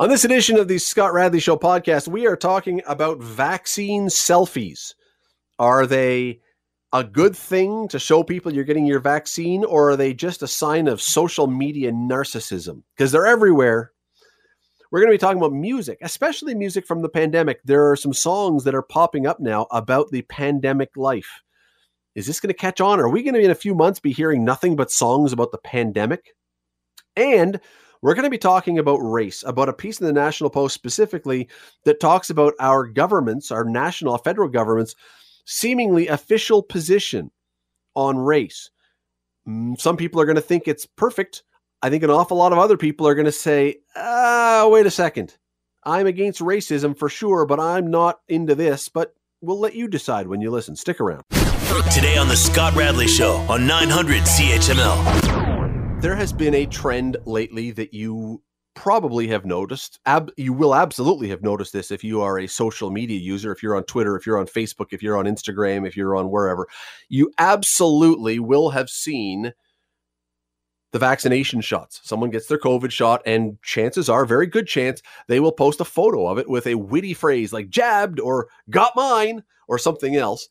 On this edition of the Scott Radley Show podcast, we are talking about vaccine selfies. Are they a good thing to show people you're getting your vaccine, or are they just a sign of social media narcissism? Because they're everywhere. We're going to be talking about music, especially music from the pandemic. There are some songs that are popping up now about the pandemic life. Is this going to catch on? Are we going to, in a few months, be hearing nothing but songs about the pandemic? And we're going to be talking about race, about a piece in the National Post specifically that talks about our governments, our national, federal governments, seemingly official position on race. Mm, some people are going to think it's perfect. I think an awful lot of other people are going to say, ah, wait a second. I'm against racism for sure, but I'm not into this. But we'll let you decide when you listen. Stick around. Today on The Scott Radley Show on 900 CHML there has been a trend lately that you probably have noticed. Ab- you will absolutely have noticed this if you are a social media user, if you're on Twitter, if you're on Facebook, if you're on Instagram, if you're on wherever. You absolutely will have seen the vaccination shots. Someone gets their COVID shot, and chances are, very good chance, they will post a photo of it with a witty phrase like jabbed or got mine or something else.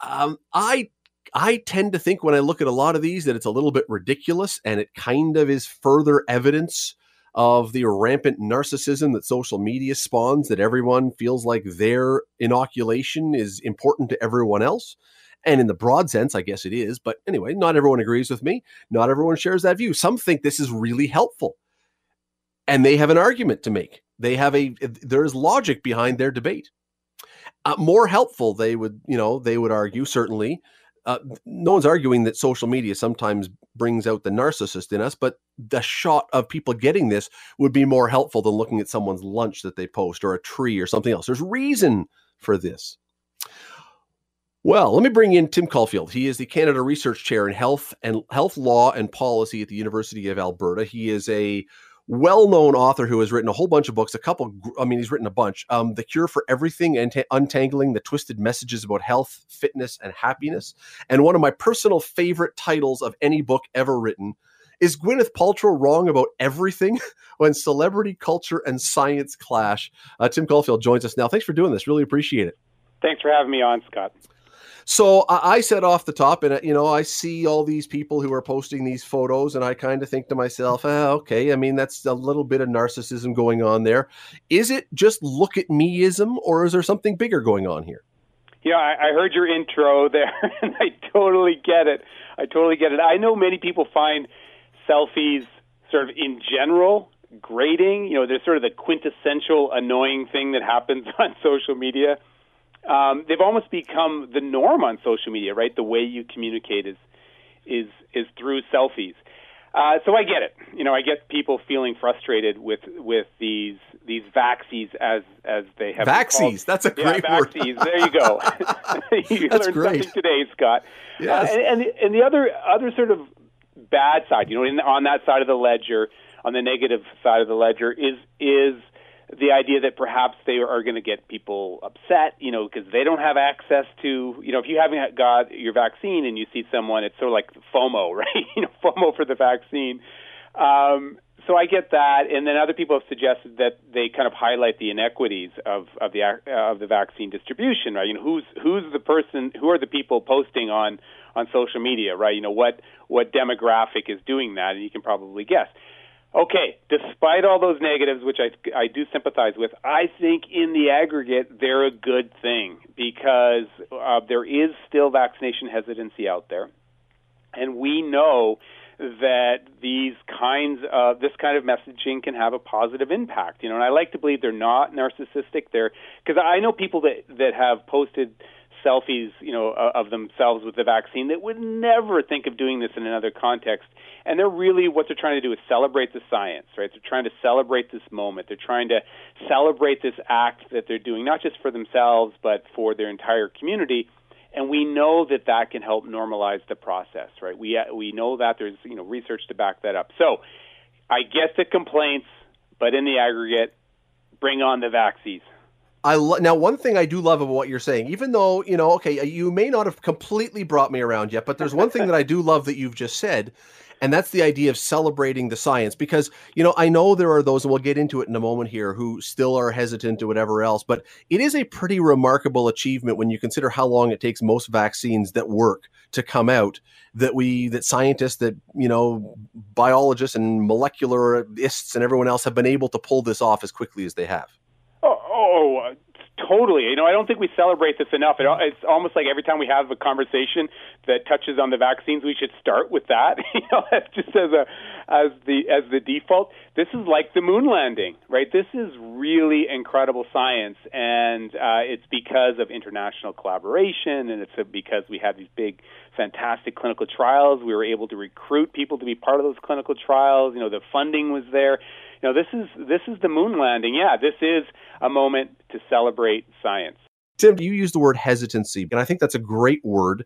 Um, I I tend to think when I look at a lot of these that it's a little bit ridiculous and it kind of is further evidence of the rampant narcissism that social media spawns that everyone feels like their inoculation is important to everyone else. And in the broad sense, I guess it is. But anyway, not everyone agrees with me. Not everyone shares that view. Some think this is really helpful. And they have an argument to make. They have a, there is logic behind their debate. Uh, more helpful, they would, you know, they would argue certainly uh, no one's arguing that social media sometimes brings out the narcissist in us, but the shot of people getting this would be more helpful than looking at someone's lunch that they post or a tree or something else. There's reason for this. Well, let me bring in Tim Caulfield. He is the Canada Research Chair in Health and Health Law and Policy at the University of Alberta. He is a well-known author who has written a whole bunch of books a couple i mean he's written a bunch um, the cure for everything and untangling the twisted messages about health fitness and happiness. And one of my personal favorite titles of any book ever written is gwyneth paltrow wrong about everything when celebrity culture and science clash. Uh, tim caulfield joins us now. Thanks for doing this. Really appreciate it. Thanks for having me on scott so I said off the top, and uh, you know, I see all these people who are posting these photos, and I kind of think to myself, oh, okay, I mean, that's a little bit of narcissism going on there. Is it just look at meism, or is there something bigger going on here? Yeah, I, I heard your intro there, and I totally get it. I totally get it. I know many people find selfies sort of in general grating. You know, they're sort of the quintessential annoying thing that happens on social media um, they've almost become the norm on social media, right? The way you communicate is is is through selfies. Uh, so I get it. You know, I get people feeling frustrated with with these these vaxies as as they have vaxies. That's a great yeah, word. There you go. you That's learned great. something today, Scott. Yes. Uh, and, and and the other other sort of bad side, you know, in, on that side of the ledger, on the negative side of the ledger, is is the idea that perhaps they are going to get people upset, you know, because they don't have access to, you know, if you haven't got your vaccine and you see someone, it's sort of like FOMO, right? you know, FOMO for the vaccine. Um, so I get that, and then other people have suggested that they kind of highlight the inequities of of the uh, of the vaccine distribution, right? You know, who's who's the person, who are the people posting on on social media, right? You know, what what demographic is doing that, and you can probably guess. Okay, despite all those negatives, which I, I do sympathize with, I think in the aggregate they're a good thing because uh, there is still vaccination hesitancy out there, and we know that these kinds of this kind of messaging can have a positive impact. You know, and I like to believe they're not narcissistic. They're because I know people that that have posted selfies, you know, of themselves with the vaccine that would never think of doing this in another context. And they're really what they're trying to do is celebrate the science, right? They're trying to celebrate this moment. They're trying to celebrate this act that they're doing, not just for themselves, but for their entire community. And we know that that can help normalize the process, right? We uh, we know that there's you know research to back that up. So I get the complaints, but in the aggregate, bring on the vaccines. I lo- now one thing I do love about what you're saying, even though you know, okay, uh, you may not have completely brought me around yet, but there's one thing that I do love that you've just said, And that's the idea of celebrating the science because, you know, I know there are those, and we'll get into it in a moment here, who still are hesitant to whatever else, but it is a pretty remarkable achievement when you consider how long it takes most vaccines that work to come out that we, that scientists, that, you know, biologists and molecularists and everyone else have been able to pull this off as quickly as they have. Totally. You know, I don't think we celebrate this enough. It, it's almost like every time we have a conversation that touches on the vaccines, we should start with that. you know, just as a as the as the default. This is like the moon landing, right? This is really incredible science, and uh, it's because of international collaboration, and it's because we have these big, fantastic clinical trials. We were able to recruit people to be part of those clinical trials. You know, the funding was there know, this is this is the moon landing. Yeah, this is a moment to celebrate science. Tim, you use the word hesitancy, and I think that's a great word.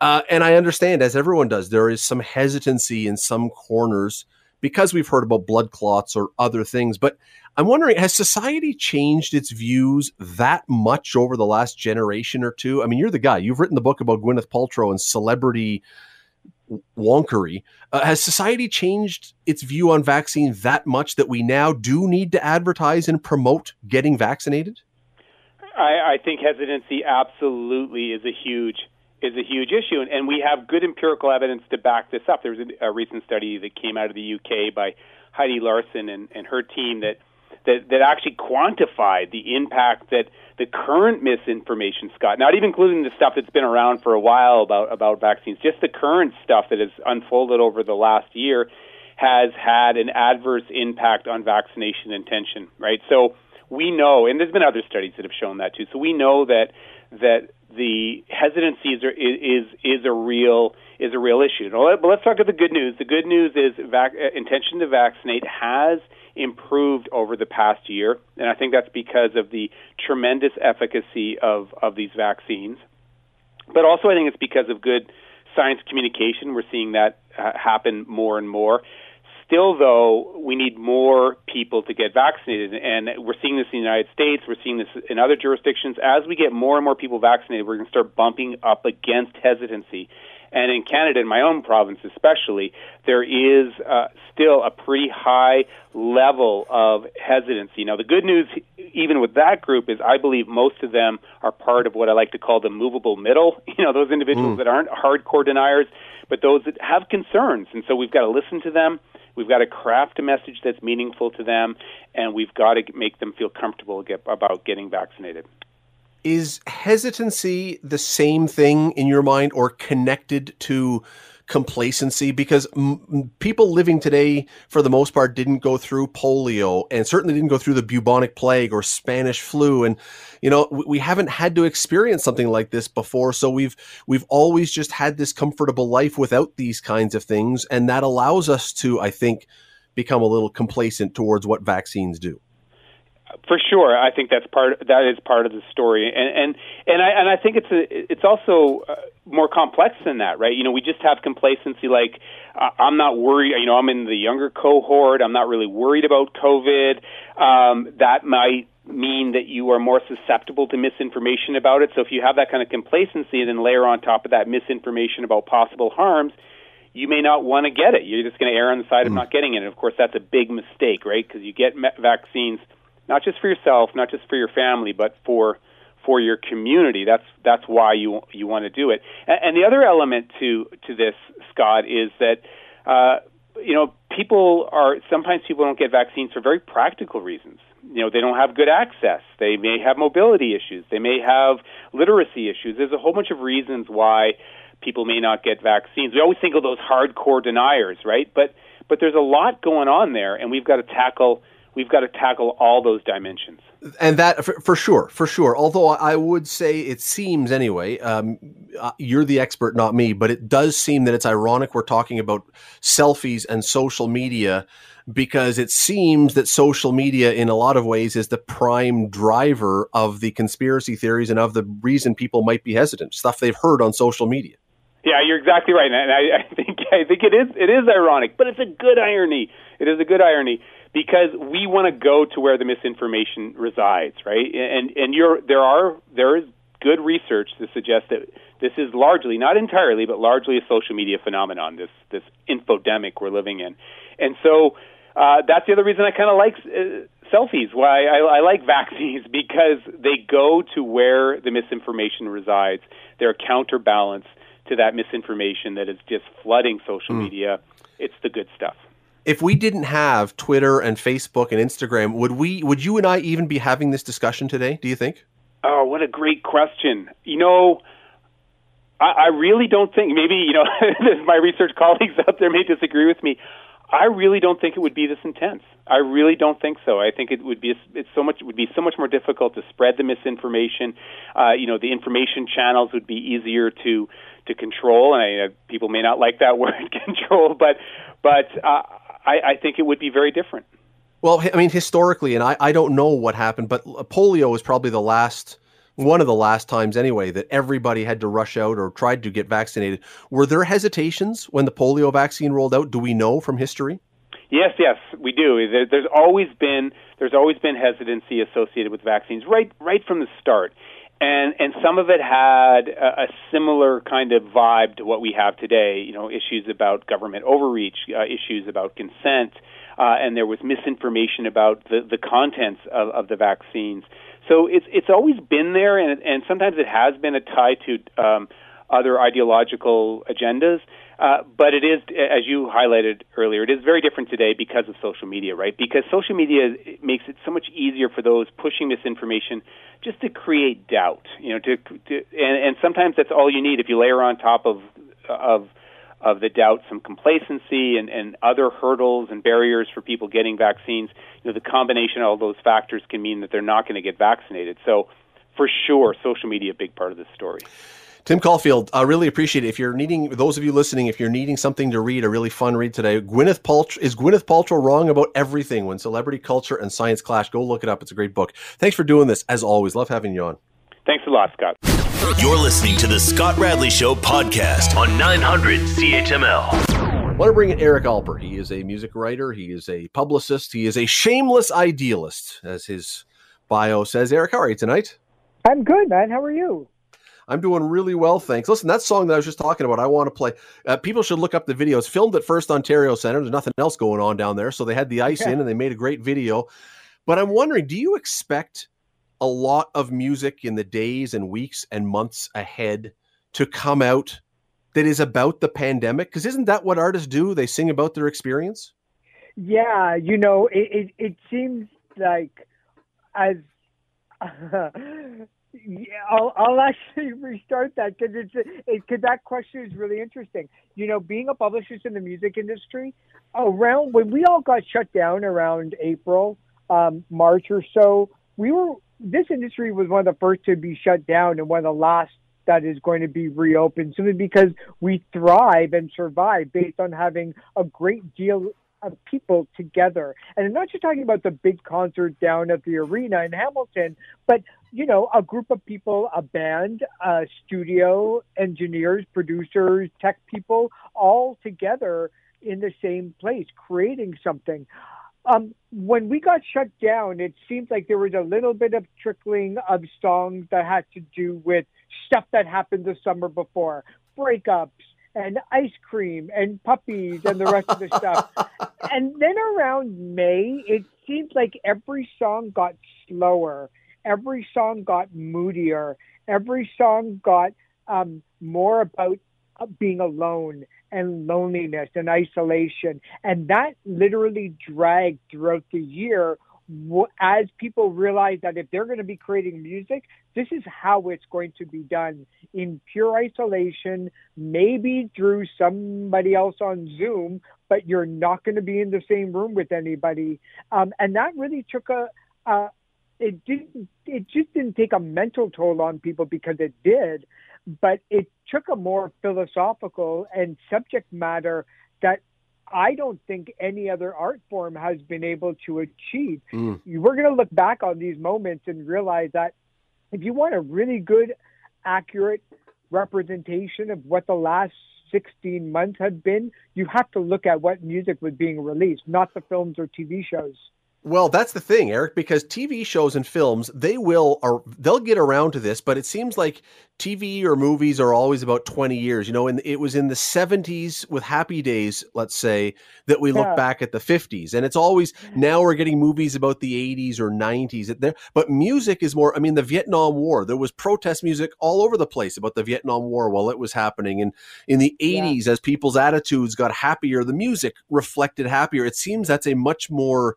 Uh, and I understand, as everyone does, there is some hesitancy in some corners because we've heard about blood clots or other things. But I'm wondering, has society changed its views that much over the last generation or two? I mean, you're the guy. You've written the book about Gwyneth Paltrow and celebrity wonkery. Uh, has society changed its view on vaccine that much that we now do need to advertise and promote getting vaccinated? I, I think hesitancy absolutely is a huge is a huge issue, and, and we have good empirical evidence to back this up. There was a, a recent study that came out of the UK by Heidi Larson and, and her team that that, that actually quantified the impact that the current misinformation, Scott, not even including the stuff that's been around for a while about, about vaccines, just the current stuff that has unfolded over the last year has had an adverse impact on vaccination intention, right? So we know, and there's been other studies that have shown that too. So we know that that the hesitancy is is is a real is a real issue. But let's talk about the good news. The good news is vac- intention to vaccinate has improved over the past year, and I think that's because of the tremendous efficacy of, of these vaccines. But also, I think it's because of good science communication. We're seeing that uh, happen more and more. Still, though, we need more people to get vaccinated, and we're seeing this in the United States. We're seeing this in other jurisdictions. As we get more and more people vaccinated, we're going to start bumping up against hesitancy. And in Canada, in my own province especially, there is uh, still a pretty high level of hesitancy. Now, the good news, even with that group, is I believe most of them are part of what I like to call the movable middle. You know, those individuals mm. that aren't hardcore deniers, but those that have concerns. And so we've got to listen to them. We've got to craft a message that's meaningful to them, and we've got to make them feel comfortable get, about getting vaccinated is hesitancy the same thing in your mind or connected to complacency? Because m- people living today for the most part didn't go through polio and certainly didn't go through the bubonic plague or spanish flu. And you know we, we haven't had to experience something like this before. So we've we've always just had this comfortable life without these kinds of things. And that allows us to i think become a little complacent towards what vaccines do for sure, I think that's part. That is part of the story, and and and I and I think it's a, it's also uh, more complex than that, right? You know, we just have complacency, like uh, I'm not worried. You know, I'm in the younger cohort. I'm not really worried about COVID. Um, that might mean that you are more susceptible to misinformation about it. So if you have that kind of complacency, and then layer on top of that misinformation about possible harms, you may not want to get it. You're just going to err on the side mm. of not getting it. And of course, that's a big mistake, right? Because you get vaccines not just for yourself, not just for your family, but for for your community. That's that's why you you want to do it. And, and the other element to to this, Scott, is that uh, you know people are sometimes people don't get vaccines for very practical reasons. You know they don't have good access. They may have mobility issues. They may have literacy issues. There's a whole bunch of reasons why people may not get vaccines. We always think of those hardcore deniers, right? But but there's a lot going on there, and we've got to tackle we've got to tackle all those dimensions. And that for, for sure, for sure. Although I would say it seems anyway, um, uh, you're the expert, not me, but it does seem that it's ironic we're talking about selfies and social media because it seems that social media in a lot of ways is the prime driver of the conspiracy theories and of the reason people might be hesitant stuff they've heard on social media yeah you're exactly right and I, I think i think it is it is ironic but it's a good irony it is a good irony because we want to go to where the misinformation resides, right? And and you're there are there is good research to suggest that this is largely, not entirely, but largely a social media phenomenon. This this infodemic we're living in, and so uh, that's the other reason I kind of like uh, selfies. Why I, I like vaccines because they go to where the misinformation resides. They're a counterbalance to that misinformation that is just flooding social mm. media. It's the good stuff. If we didn't have Twitter and Facebook and Instagram, would we? Would you and I even be having this discussion today? Do you think? Oh, what a great question. You know, I, I really don't think. Maybe you know, my research colleagues out there may disagree with me. I really don't think it would be this intense. I really don't think so. I think it would be it's so much it would be so much more difficult to spread the misinformation. Uh, you know, the information channels would be easier to to control, and I, uh, people may not like that word control, but but uh, I, I think it would be very different. Well, I mean, historically, and I, I don't know what happened, but polio was probably the last one of the last times anyway that everybody had to rush out or tried to get vaccinated. Were there hesitations when the polio vaccine rolled out? Do we know from history? Yes, yes, we do. There's always been there's always been hesitancy associated with vaccines right right from the start. And and some of it had a, a similar kind of vibe to what we have today. You know, issues about government overreach, uh, issues about consent, uh, and there was misinformation about the the contents of, of the vaccines. So it's it's always been there, and and sometimes it has been a tie to um, other ideological agendas. Uh, but it is, as you highlighted earlier, it is very different today because of social media, right? Because social media makes it so much easier for those pushing misinformation just to create doubt, you know, to, to and, and sometimes that's all you need if you layer on top of of of the doubt some complacency and, and other hurdles and barriers for people getting vaccines. You know, the combination of all those factors can mean that they're not going to get vaccinated. So, for sure, social media a big part of this story. Tim Caulfield, I really appreciate it. If you're needing, those of you listening, if you're needing something to read, a really fun read today, Gwyneth Paltrow is Gwyneth Paltrow wrong about everything when celebrity culture and science clash. Go look it up. It's a great book. Thanks for doing this. As always, love having you on. Thanks a lot, Scott. You're listening to the Scott Radley Show podcast on 900 CHML. I want to bring in Eric Alper. He is a music writer. He is a publicist. He is a shameless idealist, as his bio says. Eric, how are you tonight? I'm good, man. How are you? I'm doing really well, thanks. Listen, that song that I was just talking about, I want to play. Uh, people should look up the video. It's filmed at First Ontario Center. There's nothing else going on down there, so they had the ice yeah. in and they made a great video. But I'm wondering, do you expect a lot of music in the days and weeks and months ahead to come out that is about the pandemic? Because isn't that what artists do? They sing about their experience. Yeah, you know, it it, it seems like as Yeah, I'll, I'll actually restart that because it's because that question is really interesting. You know, being a publicist in the music industry, around when we all got shut down around April, um, March or so, we were this industry was one of the first to be shut down and one of the last that is going to be reopened simply because we thrive and survive based on having a great deal of people together. And I'm not just talking about the big concert down at the arena in Hamilton, but you know, a group of people, a band, a studio, engineers, producers, tech people, all together in the same place, creating something. Um, when we got shut down, it seemed like there was a little bit of trickling of songs that had to do with stuff that happened the summer before, breakups, and ice cream and puppies and the rest of the stuff. And then around May, it seemed like every song got slower. Every song got moodier. Every song got um, more about uh, being alone and loneliness and isolation. And that literally dragged throughout the year as people realize that if they're going to be creating music, this is how it's going to be done in pure isolation, maybe through somebody else on Zoom, but you're not going to be in the same room with anybody. Um, and that really took a, a it didn't it just didn't take a mental toll on people because it did but it took a more philosophical and subject matter that I don't think any other art form has been able to achieve. Mm. We're going to look back on these moments and realize that if you want a really good, accurate representation of what the last 16 months had been, you have to look at what music was being released, not the films or TV shows. Well, that's the thing, Eric, because TV shows and films, they will or they'll get around to this, but it seems like TV or movies are always about 20 years. You know, and it was in the 70s with Happy Days, let's say, that we look Yeah. back at the 50s. And it's always now we're getting movies about the 80s or 90s. There, but music is more I mean, the Vietnam War, there was protest music all over the place about the Vietnam War while it was happening. And in the Yeah. 80s, as people's attitudes got happier, the music reflected happier. It seems that's a much more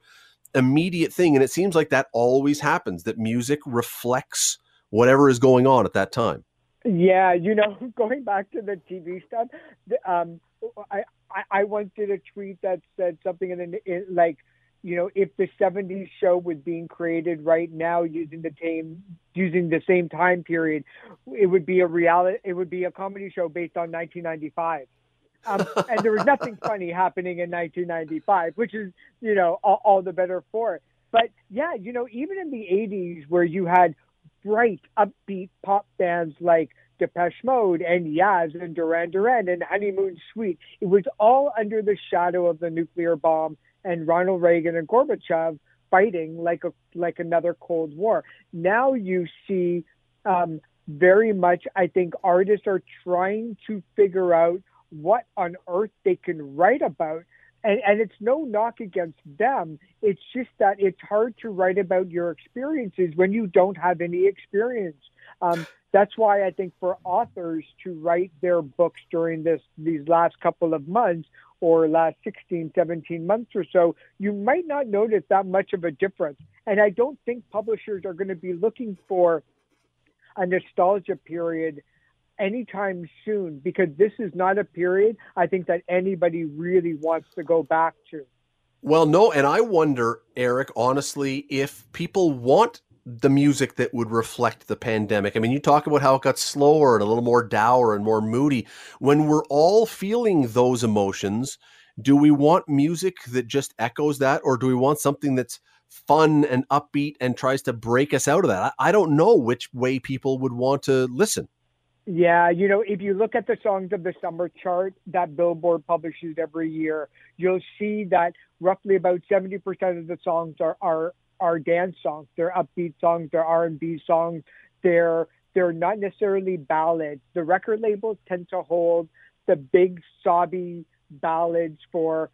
immediate thing and it seems like that always happens that music reflects whatever is going on at that time Yeah, you know, going back to the TV stuff, um, I, I I once did a tweet that said something in, the, in like, you know, if the '70s show was being created right now using the same using the same time period, it would be a reality. It would be a comedy show based on 1995. Um, and there was nothing funny happening in 1995, which is, you know, all, all the better for it. But yeah, you know, even in the 80s where you had bright, upbeat pop bands like Depeche Mode and Yaz and Duran Duran and Honeymoon Suite, it was all under the shadow of the nuclear bomb and Ronald Reagan and Gorbachev fighting like a like another Cold War. Now you see um, very much, I think artists are trying to figure out what on earth they can write about. And, and it's no knock against them. It's just that it's hard to write about your experiences when you don't have any experience. Um, that's why I think for authors to write their books during this these last couple of months or last 16, 17 months or so, you might not notice that much of a difference. And I don't think publishers are going to be looking for a nostalgia period anytime soon because this is not a period I think that anybody really wants to go back to. well no and i wonder eric honestly if people want the music that would reflect the pandemic. I mean you talk about how it got slower and a little more dour and more moody. When we're all feeling those emotions do we want music that just echoes that or do we want something that's fun and upbeat and tries to break us out of that? I, I don't know which way people would want to listen Yeah, you know, if you look at the songs of the summer chart that Billboard publishes every year, you'll see that roughly about 70% of the songs are are are dance songs. They're upbeat songs, they're R&B songs. They're they're not necessarily ballads. The record labels tend to hold the big sobby ballads for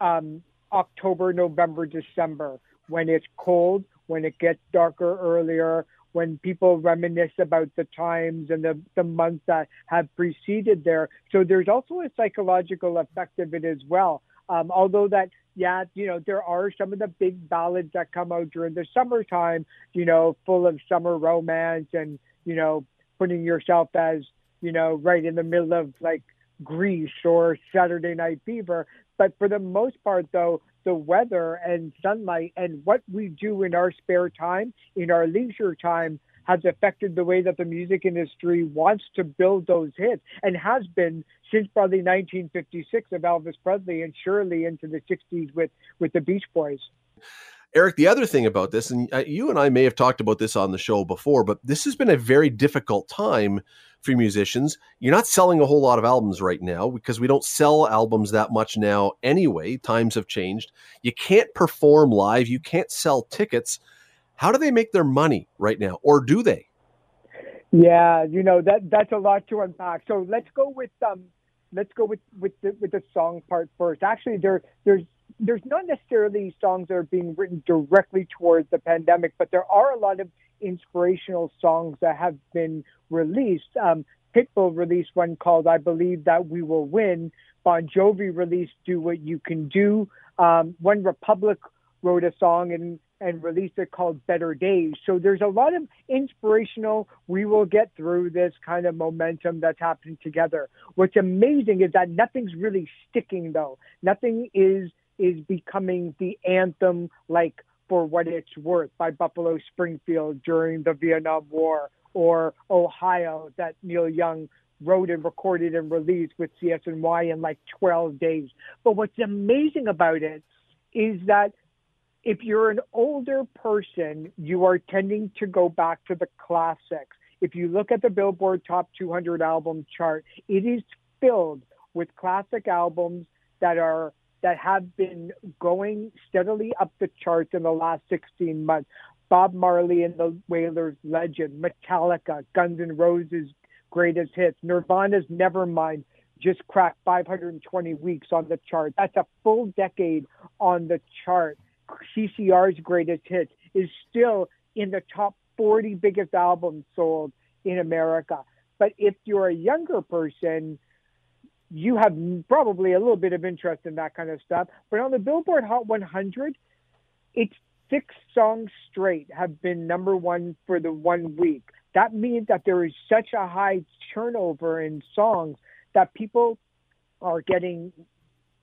um, October, November, December when it's cold, when it gets darker earlier, when people reminisce about the times and the, the months that have preceded there. So there's also a psychological effect of it as well. Um, although that, yeah, you know, there are some of the big ballads that come out during the summertime, you know, full of summer romance and, you know, putting yourself as, you know, right in the middle of like Grease or Saturday Night Fever. But for the most part, though, the weather and sunlight and what we do in our spare time, in our leisure time, has affected the way that the music industry wants to build those hits and has been since probably 1956 of Elvis Presley and surely into the 60s with, with the Beach Boys. Eric, the other thing about this, and uh, you and I may have talked about this on the show before, but this has been a very difficult time for musicians. You're not selling a whole lot of albums right now because we don't sell albums that much now anyway. Times have changed. You can't perform live, you can't sell tickets. How do they make their money right now, or do they? Yeah, you know that that's a lot to unpack. So let's go with um, let's go with with the with the song part first. Actually, there there's there's not necessarily songs that are being written directly towards the pandemic, but there are a lot of inspirational songs that have been released. Um, Pitbull released one called "I Believe That We Will Win." Bon Jovi released "Do What You Can Do." Um, One Republic wrote a song and and released it called Better Days. So there's a lot of inspirational, we will get through this kind of momentum that's happening together. What's amazing is that nothing's really sticking though. Nothing is is becoming the anthem like for what it's worth by Buffalo Springfield during the Vietnam War or Ohio that Neil Young wrote and recorded and released with CSNY in like 12 days. But what's amazing about it is that if you're an older person, you are tending to go back to the classics. If you look at the Billboard Top 200 album chart, it is filled with classic albums that are that have been going steadily up the charts in the last 16 months. Bob Marley and the Wailers legend, Metallica, Guns N' Roses greatest hits, Nirvana's Nevermind just cracked 520 weeks on the chart. That's a full decade on the chart. CCR's greatest hits is still in the top 40 biggest albums sold in America. But if you're a younger person, you have probably a little bit of interest in that kind of stuff. But on the Billboard Hot 100, it's six songs straight have been number one for the one week. That means that there is such a high turnover in songs that people are getting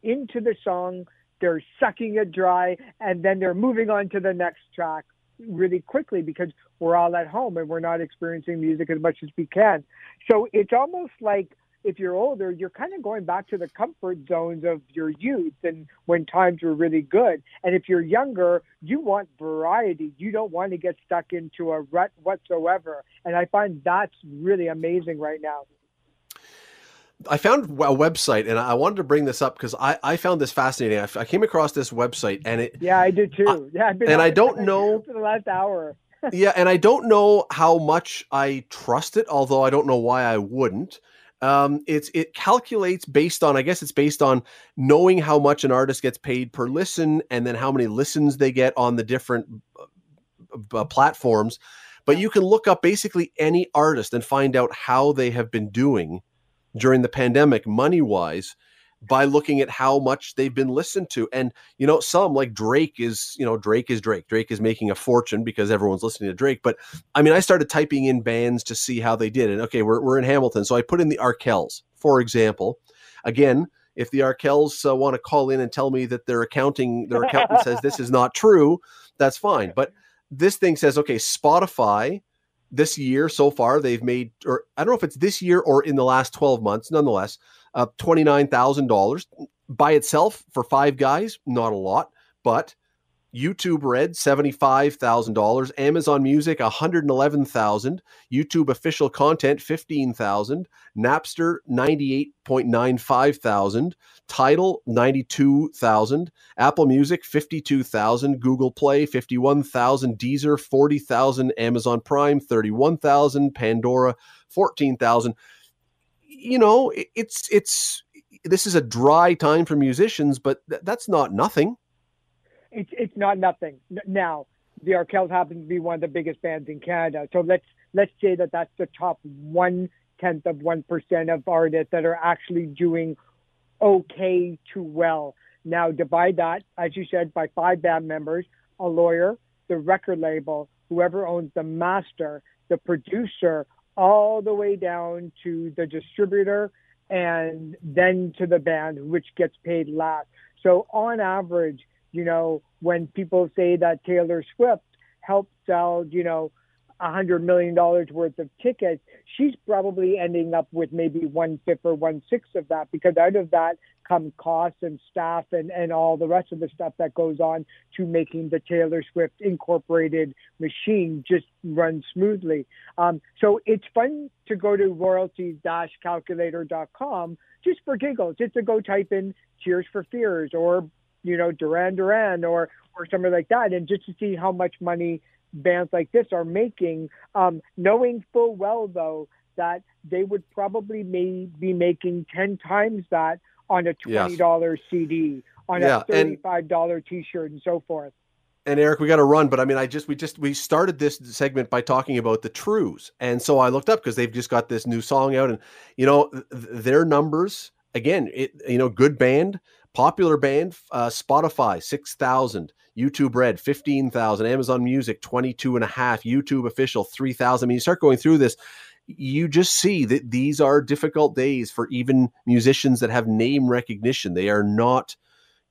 into the song, they're sucking it dry, and then they're moving on to the next track really quickly because we're all at home and we're not experiencing music as much as we can. So it's almost like if you're older, you're kind of going back to the comfort zones of your youth and when times were really good. And if you're younger, you want variety. You don't want to get stuck into a rut whatsoever. And I find that's really amazing right now. I found a website, and I wanted to bring this up because I, I found this fascinating. I, I, came across this website, and it yeah, I did too. I, yeah, and I don't know for the last hour. yeah, and I don't know how much I trust it, although I don't know why I wouldn't. Um, it's it calculates based on I guess it's based on knowing how much an artist gets paid per listen, and then how many listens they get on the different uh, uh platforms. But you can look up basically any artist and find out how they have been doing during the pandemic, money wise, by looking at how much they've been listened to. And, you know, some like Drake is, you know, Drake is Drake. Drake is making a fortune because everyone's listening to Drake. But I mean, I started typing in bands to see how they did. And okay, we're, we're in Hamilton. So I put in the Arkells, for example. Again, if the Arkells uh, want to call in and tell me that their accounting, their accountant says this is not true, that's fine. But this thing says, okay, Spotify this year so far they've made or i don't know if it's this year or in the last 12 months nonetheless uh, $29000 by itself for five guys not a lot but YouTube Red $75,000, Amazon Music 111,000, YouTube official content 15,000, Napster 98.95 thousand, Tidal 92,000, Apple Music 52,000, Google Play 51,000, Deezer 40,000, Amazon Prime 31,000, Pandora 14,000. You know, it's it's this is a dry time for musicians, but th- that's not nothing it's it's not nothing. Now, the Arkells happen to be one of the biggest bands in Canada, so let's let's say that that's the top one tenth of one percent of artists that are actually doing okay to well. Now, divide that, as you said, by five band members, a lawyer, the record label, whoever owns the master, the producer, all the way down to the distributor and then to the band, which gets paid last. So on average, you know, when people say that Taylor Swift helped sell, you know, hundred million dollars worth of tickets, she's probably ending up with maybe one fifth or one sixth of that because out of that come costs and staff and, and all the rest of the stuff that goes on to making the Taylor Swift incorporated machine just run smoothly. Um, so it's fun to go to royalties-calculator.com just for giggles, just to go type in Tears for Fears or you know, Duran Duran or or something like that, and just to see how much money bands like this are making, um, knowing full well though that they would probably may be making ten times that on a twenty dollar yes. CD, on yeah, a thirty five dollar T shirt, and so forth. And Eric, we got to run, but I mean, I just we just we started this segment by talking about the Trews, and so I looked up because they've just got this new song out, and you know th- their numbers again, it you know good band Popular band, uh, Spotify, 6,000. YouTube Red, 15,000. Amazon Music, 22 and a half. YouTube Official, 3,000. I mean, you start going through this, you just see that these are difficult days for even musicians that have name recognition. They are not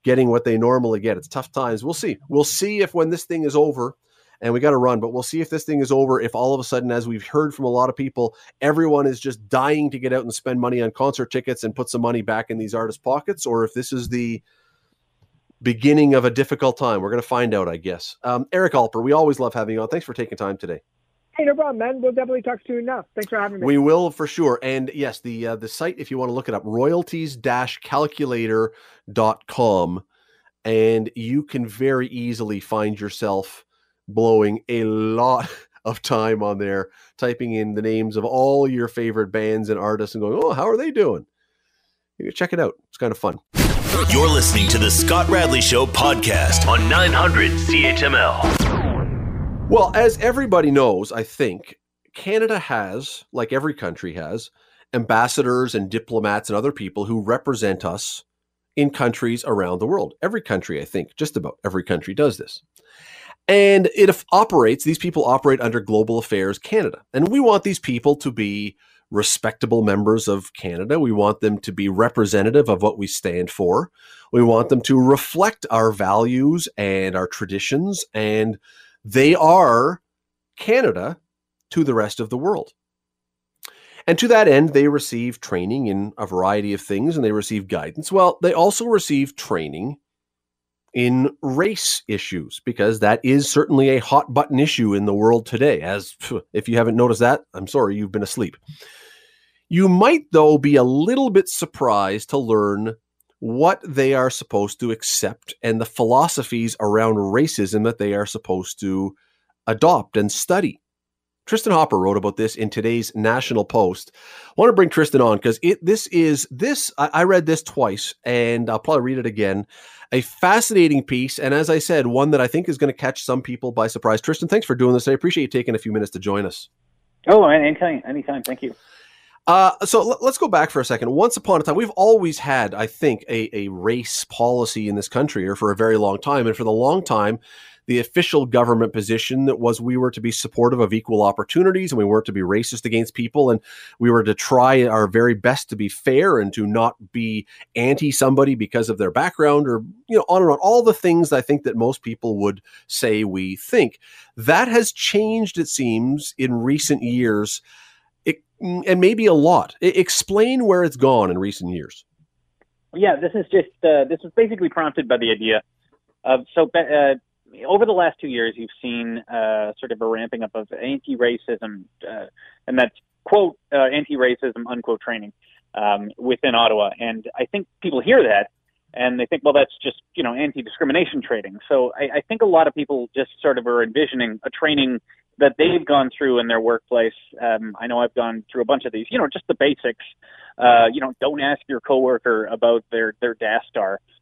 getting what they normally get. It's tough times. We'll see. We'll see if when this thing is over, and we got to run. But we'll see if this thing is over. If all of a sudden, as we've heard from a lot of people, everyone is just dying to get out and spend money on concert tickets and put some money back in these artists' pockets, or if this is the beginning of a difficult time. We're going to find out, I guess. Um, Eric Alper, we always love having you on. Thanks for taking time today. Hey, no problem, man. We'll definitely talk soon enough. Thanks for having me. We will for sure. And yes, the uh, the site, if you want to look it up, royalties-calculator.com, and you can very easily find yourself blowing a lot of time on there, typing in the names of all your favorite bands and artists and going, oh, how are they doing? You check it out. It's kind of fun. You're listening to the Scott Radley Show podcast on 900 CHML. Well, as everybody knows, I think Canada has, like every country has, ambassadors and diplomats and other people who represent us in countries around the world. Every country, I think, just about every country does this. And it operates, these people operate under Global Affairs Canada. And we want these people to be respectable members of Canada. We want them to be representative of what we stand for. We want them to reflect our values and our traditions and they are Canada to the rest of the world. And to that end, they receive training in a variety of things and they receive guidance. Well, they also receive training in race issues because that is certainly a hot button issue in the world today. As if you haven't noticed that, I'm sorry, you've been asleep. You might, though, be a little bit surprised to learn what they are supposed to accept and the philosophies around racism that they are supposed to adopt and study. Tristin Hopper wrote about this in today's National Post. I want to bring Tristin on because it this is this I, I read this twice and I'll probably read it again. A fascinating piece, and as I said, one that I think is going to catch some people by surprise. Tristin, thanks for doing this. I appreciate you taking a few minutes to join us. Oh, anytime, anytime. Thank you. Uh, so l- let's go back for a second. Once upon a time, we've always had, I think, a, a race policy in this country, or for a very long time. And for the long time, the official government position that was we were to be supportive of equal opportunities and we weren't to be racist against people and we were to try our very best to be fair and to not be anti somebody because of their background or you know on and on all the things i think that most people would say we think that has changed it seems in recent years Mm, and maybe a lot. explain where it's gone in recent years. Yeah, this is just uh, this was basically prompted by the idea of so uh, over the last two years you've seen uh, sort of a ramping up of anti-racism, uh, and that's quote uh, anti-racism unquote training um, within Ottawa, and I think people hear that and they think, well, that's just you know anti-discrimination training. So I, I think a lot of people just sort of are envisioning a training that they've gone through in their workplace. Um, I know I've gone through a bunch of these. You know, just the basics. Uh, you know, don't ask your coworker about their their DAS.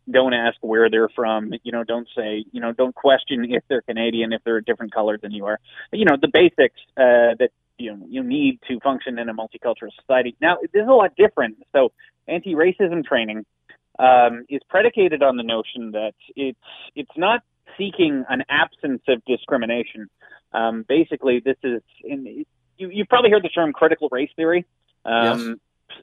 Don't ask where they're from. You know, don't say. You know, don't question if they're Canadian if they're a different color than you are. You know, the basics uh, that you know you need to function in a multicultural society. Now, this is a lot different. So, anti-racism training um, is predicated on the notion that it's it's not seeking an absence of discrimination. Um, basically, this is in, you, you've probably heard the term critical race theory. Um, yes.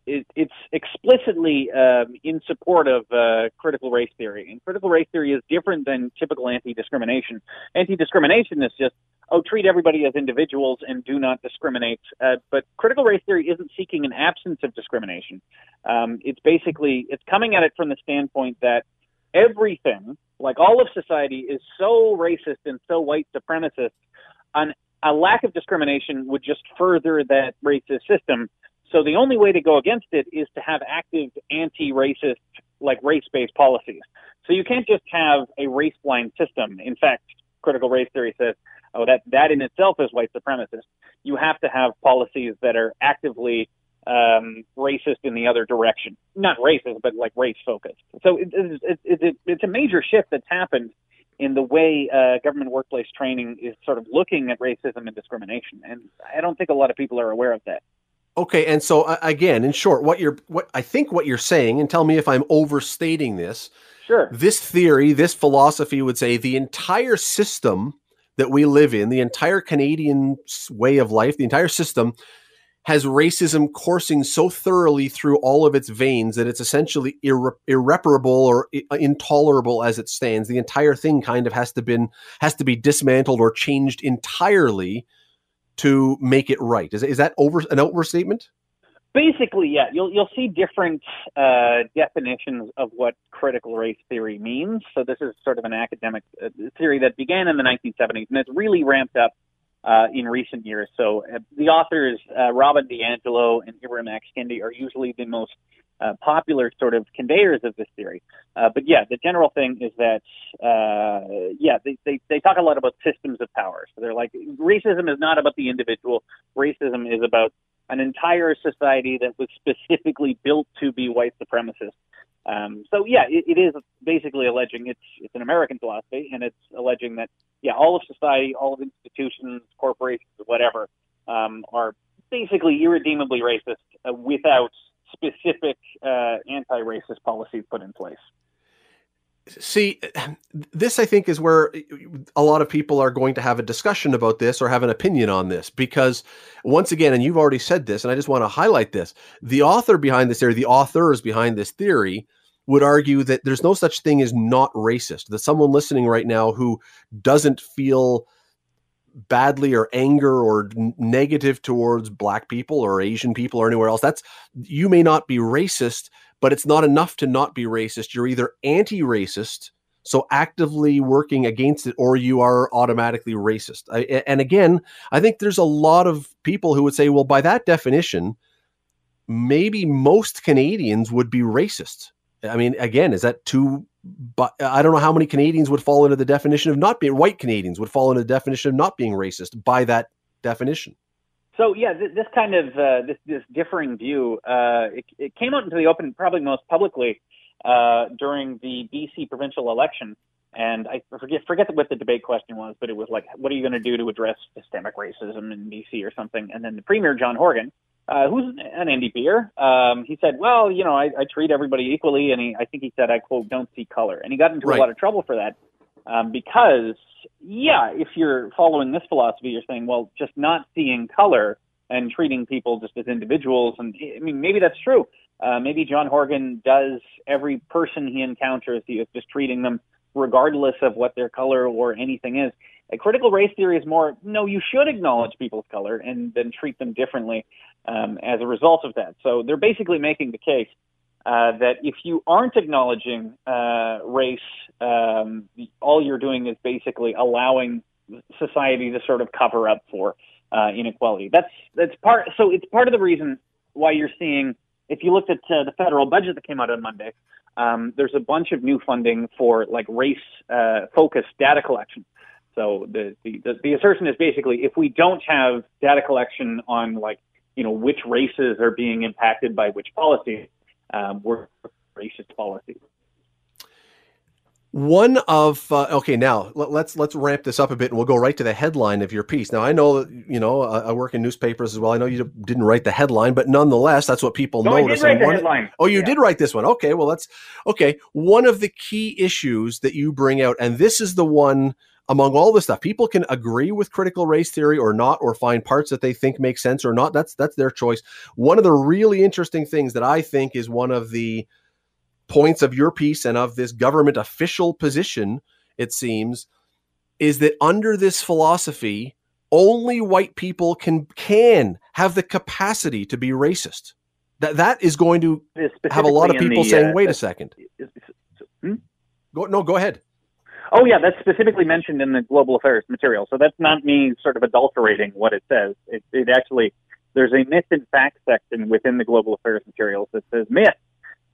It, it's explicitly um, in support of uh, critical race theory, and critical race theory is different than typical anti-discrimination. Anti-discrimination is just oh, treat everybody as individuals and do not discriminate. Uh, but critical race theory isn't seeking an absence of discrimination. Um, it's basically it's coming at it from the standpoint that everything, like all of society, is so racist and so white supremacist. An, a lack of discrimination would just further that racist system. So the only way to go against it is to have active anti-racist, like race-based policies. So you can't just have a race-blind system. In fact, critical race theory says oh, that that in itself is white supremacist. You have to have policies that are actively um, racist in the other direction. Not racist, but like race focused. So it, it, it, it's a major shift that's happened in the way uh, government workplace training is sort of looking at racism and discrimination. And I don't think a lot of people are aware of that. Okay, and so uh, again, in short, what you're what I think what you're saying, and tell me if I'm overstating this. Sure. This theory, this philosophy would say the entire system that we live in, the entire Canadian way of life, the entire system has racism coursing so thoroughly through all of its veins that it's essentially irre- irreparable or I- intolerable as it stands. The entire thing kind of has to been has to be dismantled or changed entirely to make it right. Is, is that over an overstatement? Basically, yeah, you'll you'll see different uh, definitions of what critical race theory means. So this is sort of an academic uh, theory that began in the 1970s and it's really ramped up uh, in recent years. So uh, the authors uh, Robin DiAngelo and Ibram X. Kendi are usually the most uh, popular sort of conveyors of this theory. Uh, but yeah, the general thing is that uh, yeah, they, they they talk a lot about systems of power. So they're like racism is not about the individual. Racism is about an entire society that was specifically built to be white supremacist. Um, so yeah, it, it is basically alleging it's it's an American philosophy, and it's alleging that yeah, all of society, all of institutions, corporations, whatever, um, are basically irredeemably racist uh, without specific uh, anti-racist policies put in place. See, this I think is where a lot of people are going to have a discussion about this or have an opinion on this because, once again, and you've already said this, and I just want to highlight this the author behind this theory, the authors behind this theory, would argue that there's no such thing as not racist. That someone listening right now who doesn't feel badly or anger or negative towards black people or Asian people or anywhere else, that's you may not be racist, but it's not enough to not be racist. You're either anti-racist, so actively working against it, or you are automatically racist. I, and again, I think there's a lot of people who would say, well, by that definition, maybe most Canadians would be racist. I mean, again, is that too? But I don't know how many Canadians would fall into the definition of not being white Canadians would fall into the definition of not being racist by that definition. So yeah, this, this kind of uh, this this differing view, uh, it, it, came out into the open probably most publicly uh, during the BC provincial election, and I forget forget what the debate question was, but it was like, what are you going to do to address systemic racism in BC or something? And then the premier John Horgan uh, who's an NDPer, um, he said, "Well, you know, I, I treat everybody equally," and he, I think he said, "I quote, don't see color," and he got into right. a lot of trouble for that um, because, yeah, if you're following this philosophy, you're saying, well, just not seeing color and treating people just as individuals, and I mean, maybe that's true. Uh, maybe John Horgan does every person he encounters, he is just treating them regardless of what their color or anything is. A critical race theory is more, no, you should acknowledge people's color and then treat them differently um, as a result of that. So they're basically making the case uh, that if you aren't acknowledging uh, race, um, all you're doing is basically allowing society to sort of cover up for uh, inequality. That's that's part. So it's part of the reason why you're seeing. If you looked at uh, the federal budget that came out on Monday, um, there's a bunch of new funding for like race uh, focused data collection. So the, the the assertion is basically if we don't have data collection on like you know which races are being impacted by which policies, um, we're racist policies. One of uh, okay, now let, us let's, let's ramp this up a bit, and we'll go right to the headline of your piece. Now I know you know I, I work in newspapers as well. I know you didn't write the headline, but nonetheless, that's what people no, notice. I did write the headline. Oh, you yeah. did write this one. Okay, well that's okay. One of the key issues that you bring out, and this is the one among all this stuff. People can agree with critical race theory or not, or find parts that they think make sense or not. That's that's their choice. One of the really interesting things that I think is one of the points of your piece and of this government official position, it seems, is that under this philosophy, only white people can can have the capacity to be racist. That that is going to have a lot of people the, saying, uh, "Wait a second." Hmm? Go no, go ahead. Oh yeah, that's specifically mentioned in the global affairs material. So that's not me sort of adulterating what it says. It, it actually there's a myth and fact section within the global affairs materials that says myth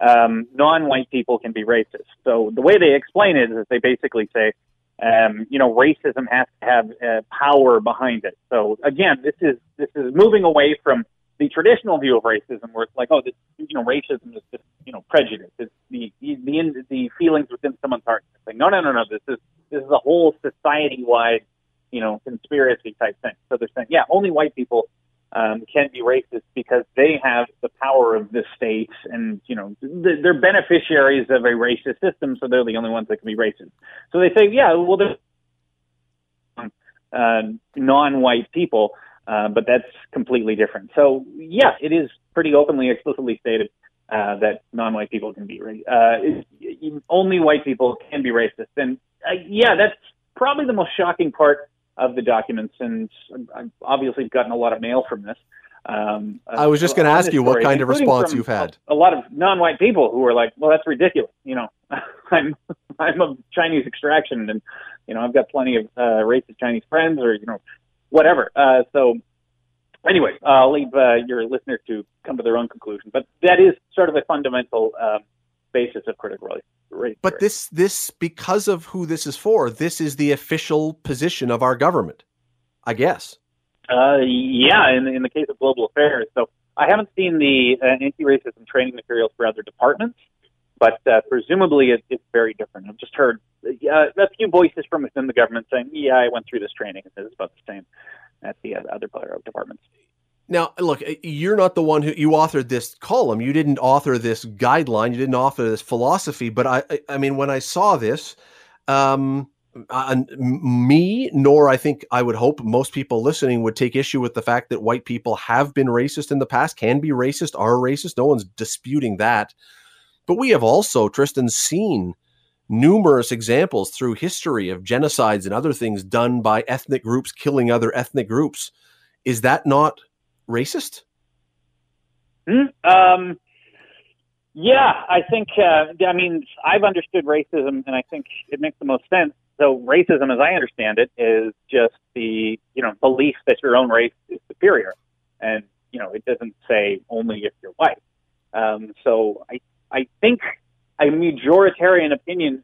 um, non-white people can be racist. So the way they explain it is they basically say, um, you know, racism has to have uh, power behind it. So again, this is this is moving away from the traditional view of racism, where it's like, oh, this, you know, racism is just you know prejudice. It's the the the feelings within someone's heart. It's like, no, no, no, no. This is this is a whole society-wide, you know, conspiracy type thing. So they're saying, yeah, only white people um, can be racist because they have the power of the state and, you know, they're beneficiaries of a racist system, so they're the only ones that can be racist. So they say, yeah, well, there's uh, non-white people, uh, but that's completely different. So, yeah, it is pretty openly, explicitly stated uh, that non-white people can be racist. Uh, only white people can be racist. And, uh, yeah, that's probably the most shocking part of the documents, and I've obviously gotten a lot of mail from this. Um, I was just going to ask you what kind of response you've had. A, a, lot of non-white people who are like, "Well, that's ridiculous." You know, I'm I'm of Chinese extraction, and you know, I've got plenty of uh, racist Chinese friends, or you know, whatever. Uh, so anyway, I'll leave uh, your listeners to come to their own conclusion. But that is sort of a fundamental um, basis of critical race. But this, this, because of who this is for, this is the official position of our government, I guess. Uh, yeah, in, in the case of global affairs. So I haven't seen the uh, anti-racism training materials for other departments, but uh, presumably it, it's very different. I've just heard uh, a few voices from within the government saying, "Yeah, I went through this training. and It's about the same at the uh, other departments." Now, look, you're not the one who you authored this column. You didn't author this guideline. You didn't author this philosophy. But I, I mean, when I saw this, um, uh, me nor I think I would hope most people listening would take issue with the fact that white people have been racist in the past, can be racist, are racist. No one's disputing that. But we have also, Tristin, seen numerous examples through history of genocides and other things done by ethnic groups killing other ethnic groups. Is that not racist? Hmm? Um, yeah, I think. Uh, I mean, I've understood racism, and I think it makes the most sense. So, racism, as I understand it, is just the you know belief that your own race is superior, and you know it doesn't say only if you're white. Um, so, I I think a majoritarian opinion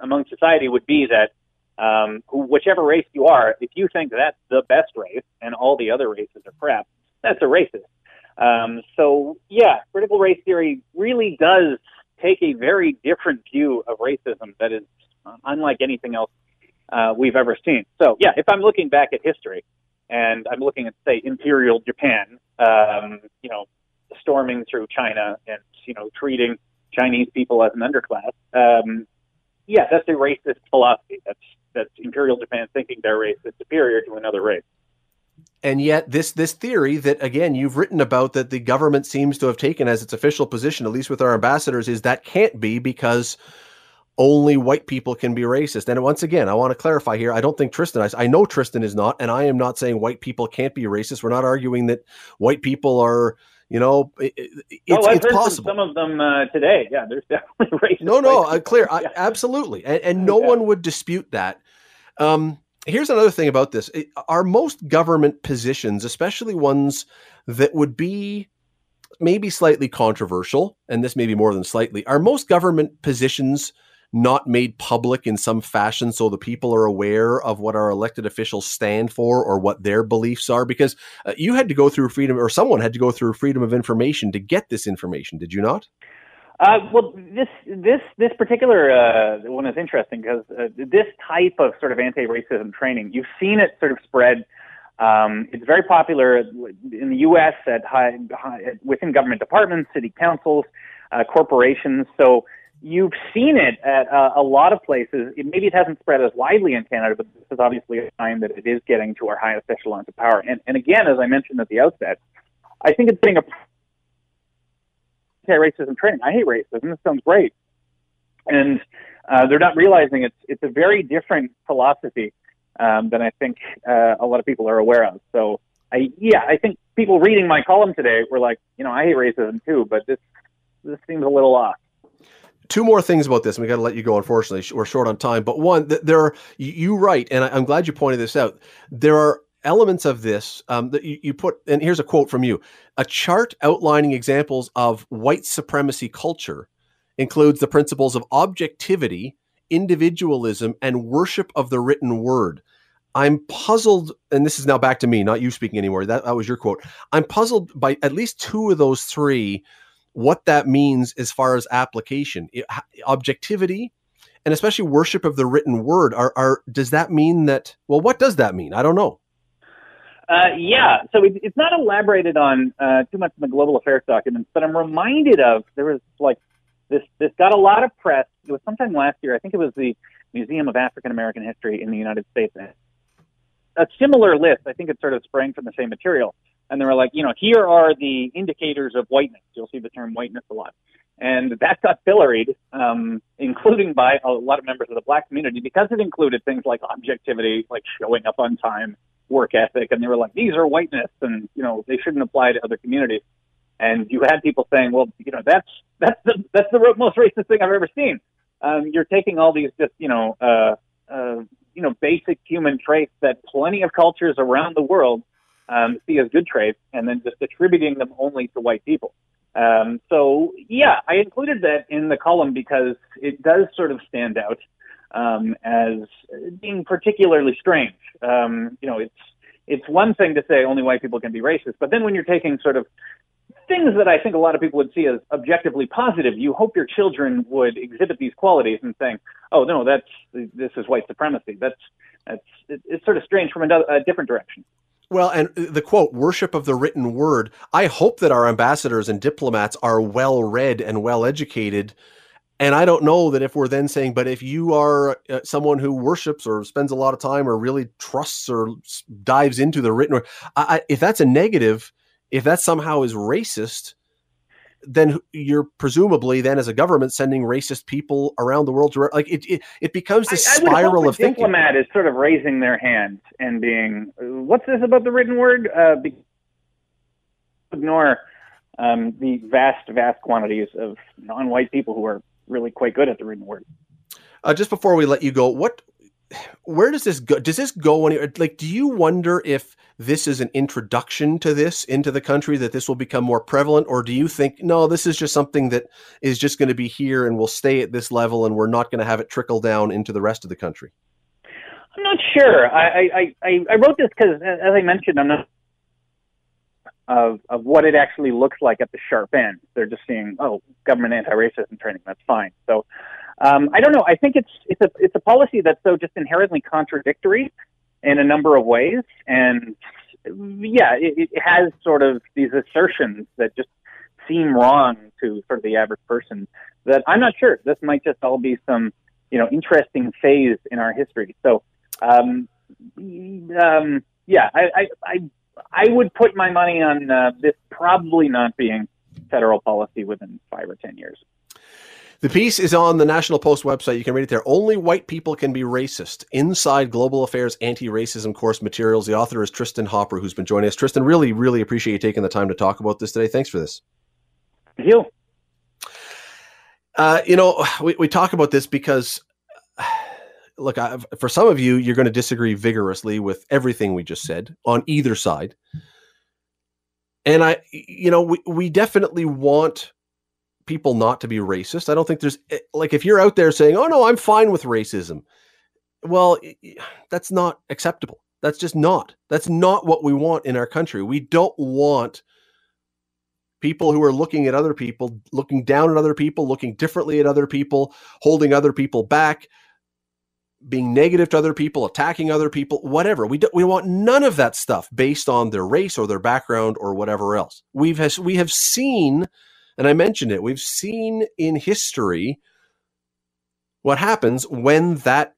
among, society would be that um, whichever race you are, if you think that's the best race and all the other races are crap, that's a racist. Um, so, yeah, critical race theory really does take a very different view of racism that is unlike anything else uh, we've ever seen. So, yeah, if I'm looking back at history and I'm looking at, say, Imperial Japan, um, you know, storming through China and, you know, treating Chinese people as an underclass, um, yeah, that's a racist philosophy. That's that's Imperial Japan thinking their race is superior to another race. And yet, this this theory that again you've written about that the government seems to have taken as its official position, at least with our ambassadors, is that can't be because only white people can be racist. And once again, I want to clarify here. I don't think Tristin. I, I know Tristin is not, and I am not saying white people can't be racist. We're not arguing that white people are you know, it, it's, no, I've it's heard possible. Some of them uh, today, yeah, there's definitely racist. No, no, uh, clear, yeah. I, absolutely, and, and no yeah. one would dispute that. Um, here's another thing about this: it, are most government positions, especially ones that would be maybe slightly controversial, and this may be more than slightly, are most government positions not made public in some fashion so the people are aware of what our elected officials stand for or what their beliefs are because uh, you had to go through freedom or someone had to go through freedom of information to get this information did you not uh, well, this this this particular uh, one is interesting because uh, this type of sort of anti-racism training, you've seen it sort of spread. Um, it's very popular in the U.S. at high, high within government departments, city councils, uh, corporations. So you've seen it at uh, a lot of places. It, maybe it hasn't spread as widely in Canada, but this is obviously a sign that it is getting to our highest echelons of power. And, and again, as I mentioned at the outset, I think it's being a anti-racism training. I hate racism. This sounds great, and uh, they're not realizing it's it's a very different philosophy um, than I think uh, a lot of people are aware of. So, I yeah, I think people reading my column today were like, you know, I hate racism too, but this this seems a little off two more things about this and we got to let you go unfortunately we're short on time but one there are you write and i'm glad you pointed this out there are elements of this um, that you, you, put and here's a quote from you a chart outlining examples of white supremacy culture includes the principles of objectivity individualism and worship of the written word. I'm puzzled and this is now back to me not you speaking anymore that, that was your quote. I'm puzzled by at least two of those three what that means as far as application, it, objectivity, and especially worship of the written word. Are, are does that mean that? Well, what does that mean? I don't know. Uh, yeah, so it, it's not elaborated on uh, too much in the global affairs documents, but I'm reminded of there was like this. This got a lot of press. It was sometime last year. I think it was the Museum of African American History in the United States. A similar list. I think it sort of sprang from the same material and they were like, you know, here are the indicators of whiteness. You'll see the term whiteness a lot. And that got pilloried, um, including by a lot of members of the black community, because it included things like objectivity, like showing up on time, work ethic, and they were like, these are whiteness, and you know, they shouldn't apply to other communities. And you had people saying, well, you know, that's that's the that's the most racist thing I've ever seen. Um, you're taking all these just you know uh, uh, you know basic human traits that plenty of cultures around the world um, see as good traits, and then just attributing them only to white people. Um, so yeah, I included that in the column because it does sort of stand out um, as being particularly strange. Um, you know, it's it's one thing to say only white people can be racist, but then when you're taking sort of things that I think a lot of people would see as objectively positive, you hope your children would exhibit these qualities and saying, "Oh no, that's this is white supremacy." That's that's it's sort of strange from a, a different direction. Well, and the quote, worship of the written word. I hope that our ambassadors and diplomats are well read and well educated. And I don't know that if we're then saying, but if you are uh, someone who worships or spends a lot of time or really trusts or dives into the written word, I, I, if that's a negative, if that somehow is racist, then you're presumably then as a government sending racist people around the world to like it it, it becomes this I, spiral of thinking. Diplomat is sort of raising their hand and being, what's this about the written word? Uh, be, ignore um, the vast, vast quantities of non-white people who are really quite good at the written word. Uh, just before we let you go, what, where does this go? Does this go anywhere? Like, do you wonder if this is an introduction to this into the country that this will become more prevalent or do you think no this is just something that is just going to be here and will stay at this level and we're not going to have it trickle down into the rest of the country i'm not sure i i i, wrote this because as i mentioned i'm not of of what it actually looks like at the sharp end they're just seeing oh government anti-racism training that's fine so um, I don't know. I think it's it's a it's a policy that's so just inherently contradictory in a number of ways. And yeah, it, it has sort of these assertions that just seem wrong to sort of the average person that I'm not sure. This might just all be some, you know, interesting phase in our history. So, um, um, yeah, I, I, I, I would put my money on uh, this probably not being federal policy within five or 10 years. The piece is on the National Post website. You can read it there. Only white people can be racist. Inside Global Affairs Anti-Racism course materials. The author is Tristin Hopper, who's been joining us. Tristin, really, really appreciate you taking the time to talk about this today. Thanks for this. Thank you. Uh, you know, we, we talk about this because, look, I, for some of you, you're going to disagree vigorously with everything we just said on either side. And I, you know, we, we definitely want people not to be racist. I don't think there's eh, like if you're out there saying, "Oh no, I'm fine with racism." Well, that's not acceptable. That's just not. That's not what we want in our country. We don't want people who are looking at other people, looking down at other people, looking differently at other people, holding other people back, being negative to other people, attacking other people, whatever. We do, we want none of that stuff based on their race or their background or whatever else. We've has, we have seen and I mentioned it. We've seen in history what happens when that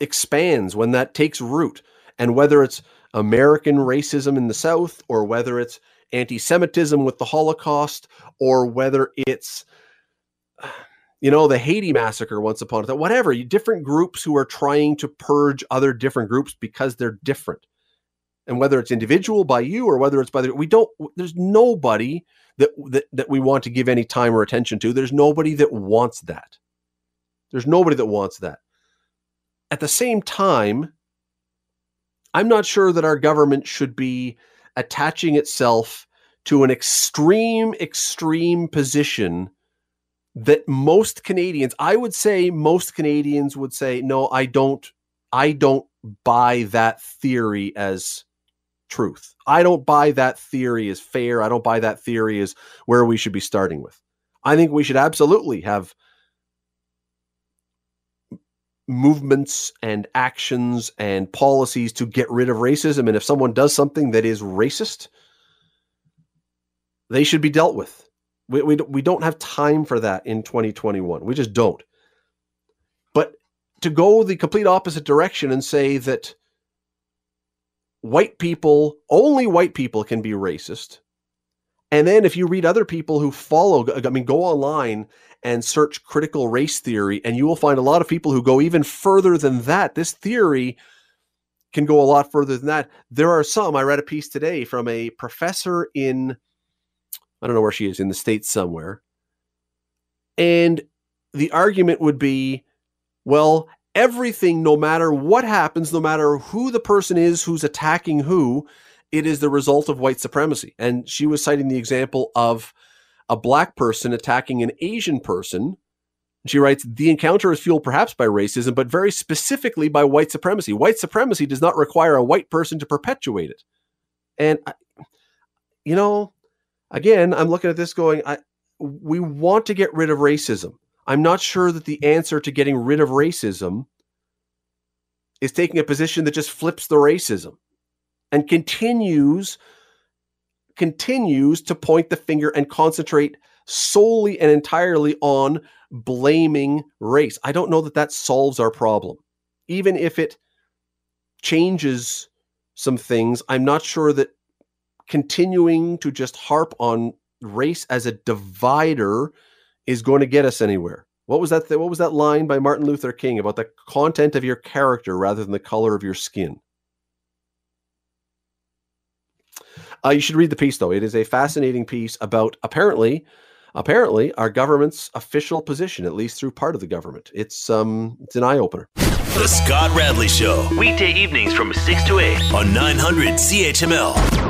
expands, when that takes root, and whether it's American racism in the South or whether it's anti Semitism with the Holocaust or whether it's you know the haiti massacre once upon a time whatever different groups who are trying to purge other different groups because they're different and whether it's individual by you or whether it's by the we don't there's nobody that, that that we want to give any time or attention to. There's nobody that wants that. There's nobody that wants that. At the same time i'm not sure that our government should be attaching itself to an extreme extreme position that most canadians i would say most canadians would say no i don't i don't buy that theory as truth. I don't buy that theory as fair. I don't buy that theory as where we should be starting with. I think we should absolutely have movements and actions and policies to get rid of racism. And if someone does something that is racist, they should be dealt with. We, we, we don't have time for that in 2021. We just don't. But to go the complete opposite direction and say that white people, only white people can be racist. And then if you read other people who follow, I mean, go online and search critical race theory, and you will find a lot of people who go even further than that. This theory can go a lot further than that. There are some, I read a piece today from a professor in, I don't know where she is, in the States somewhere. And the argument would be well, everything, no matter what happens, no matter who the person is who's attacking who, it is the result of white supremacy. And she was citing the example of a black person attacking an Asian person. She writes, the encounter is fueled perhaps by racism, but very specifically by white supremacy. White supremacy does not require a white person to perpetuate it. And, you know, again, I'm looking at this going, I, we want to get rid of racism. I'm not sure that the answer to getting rid of racism is taking a position that just flips the racism and continues continues to point the finger and concentrate solely and entirely on blaming race. I don't know that that solves our problem. Even if it changes some things, I'm not sure that continuing to just harp on race as a divider is going to get us anywhere. What was that? Th- what was that line by Martin Luther King about the content of your character rather than the color of your skin? Uh, you should read the piece, though. It is a fascinating piece about apparently, apparently, our government's official position, at least through part of the government. It's um, it's an eye opener. The Scott Radley Show, weekday evenings from six to eight on nine hundred CHML.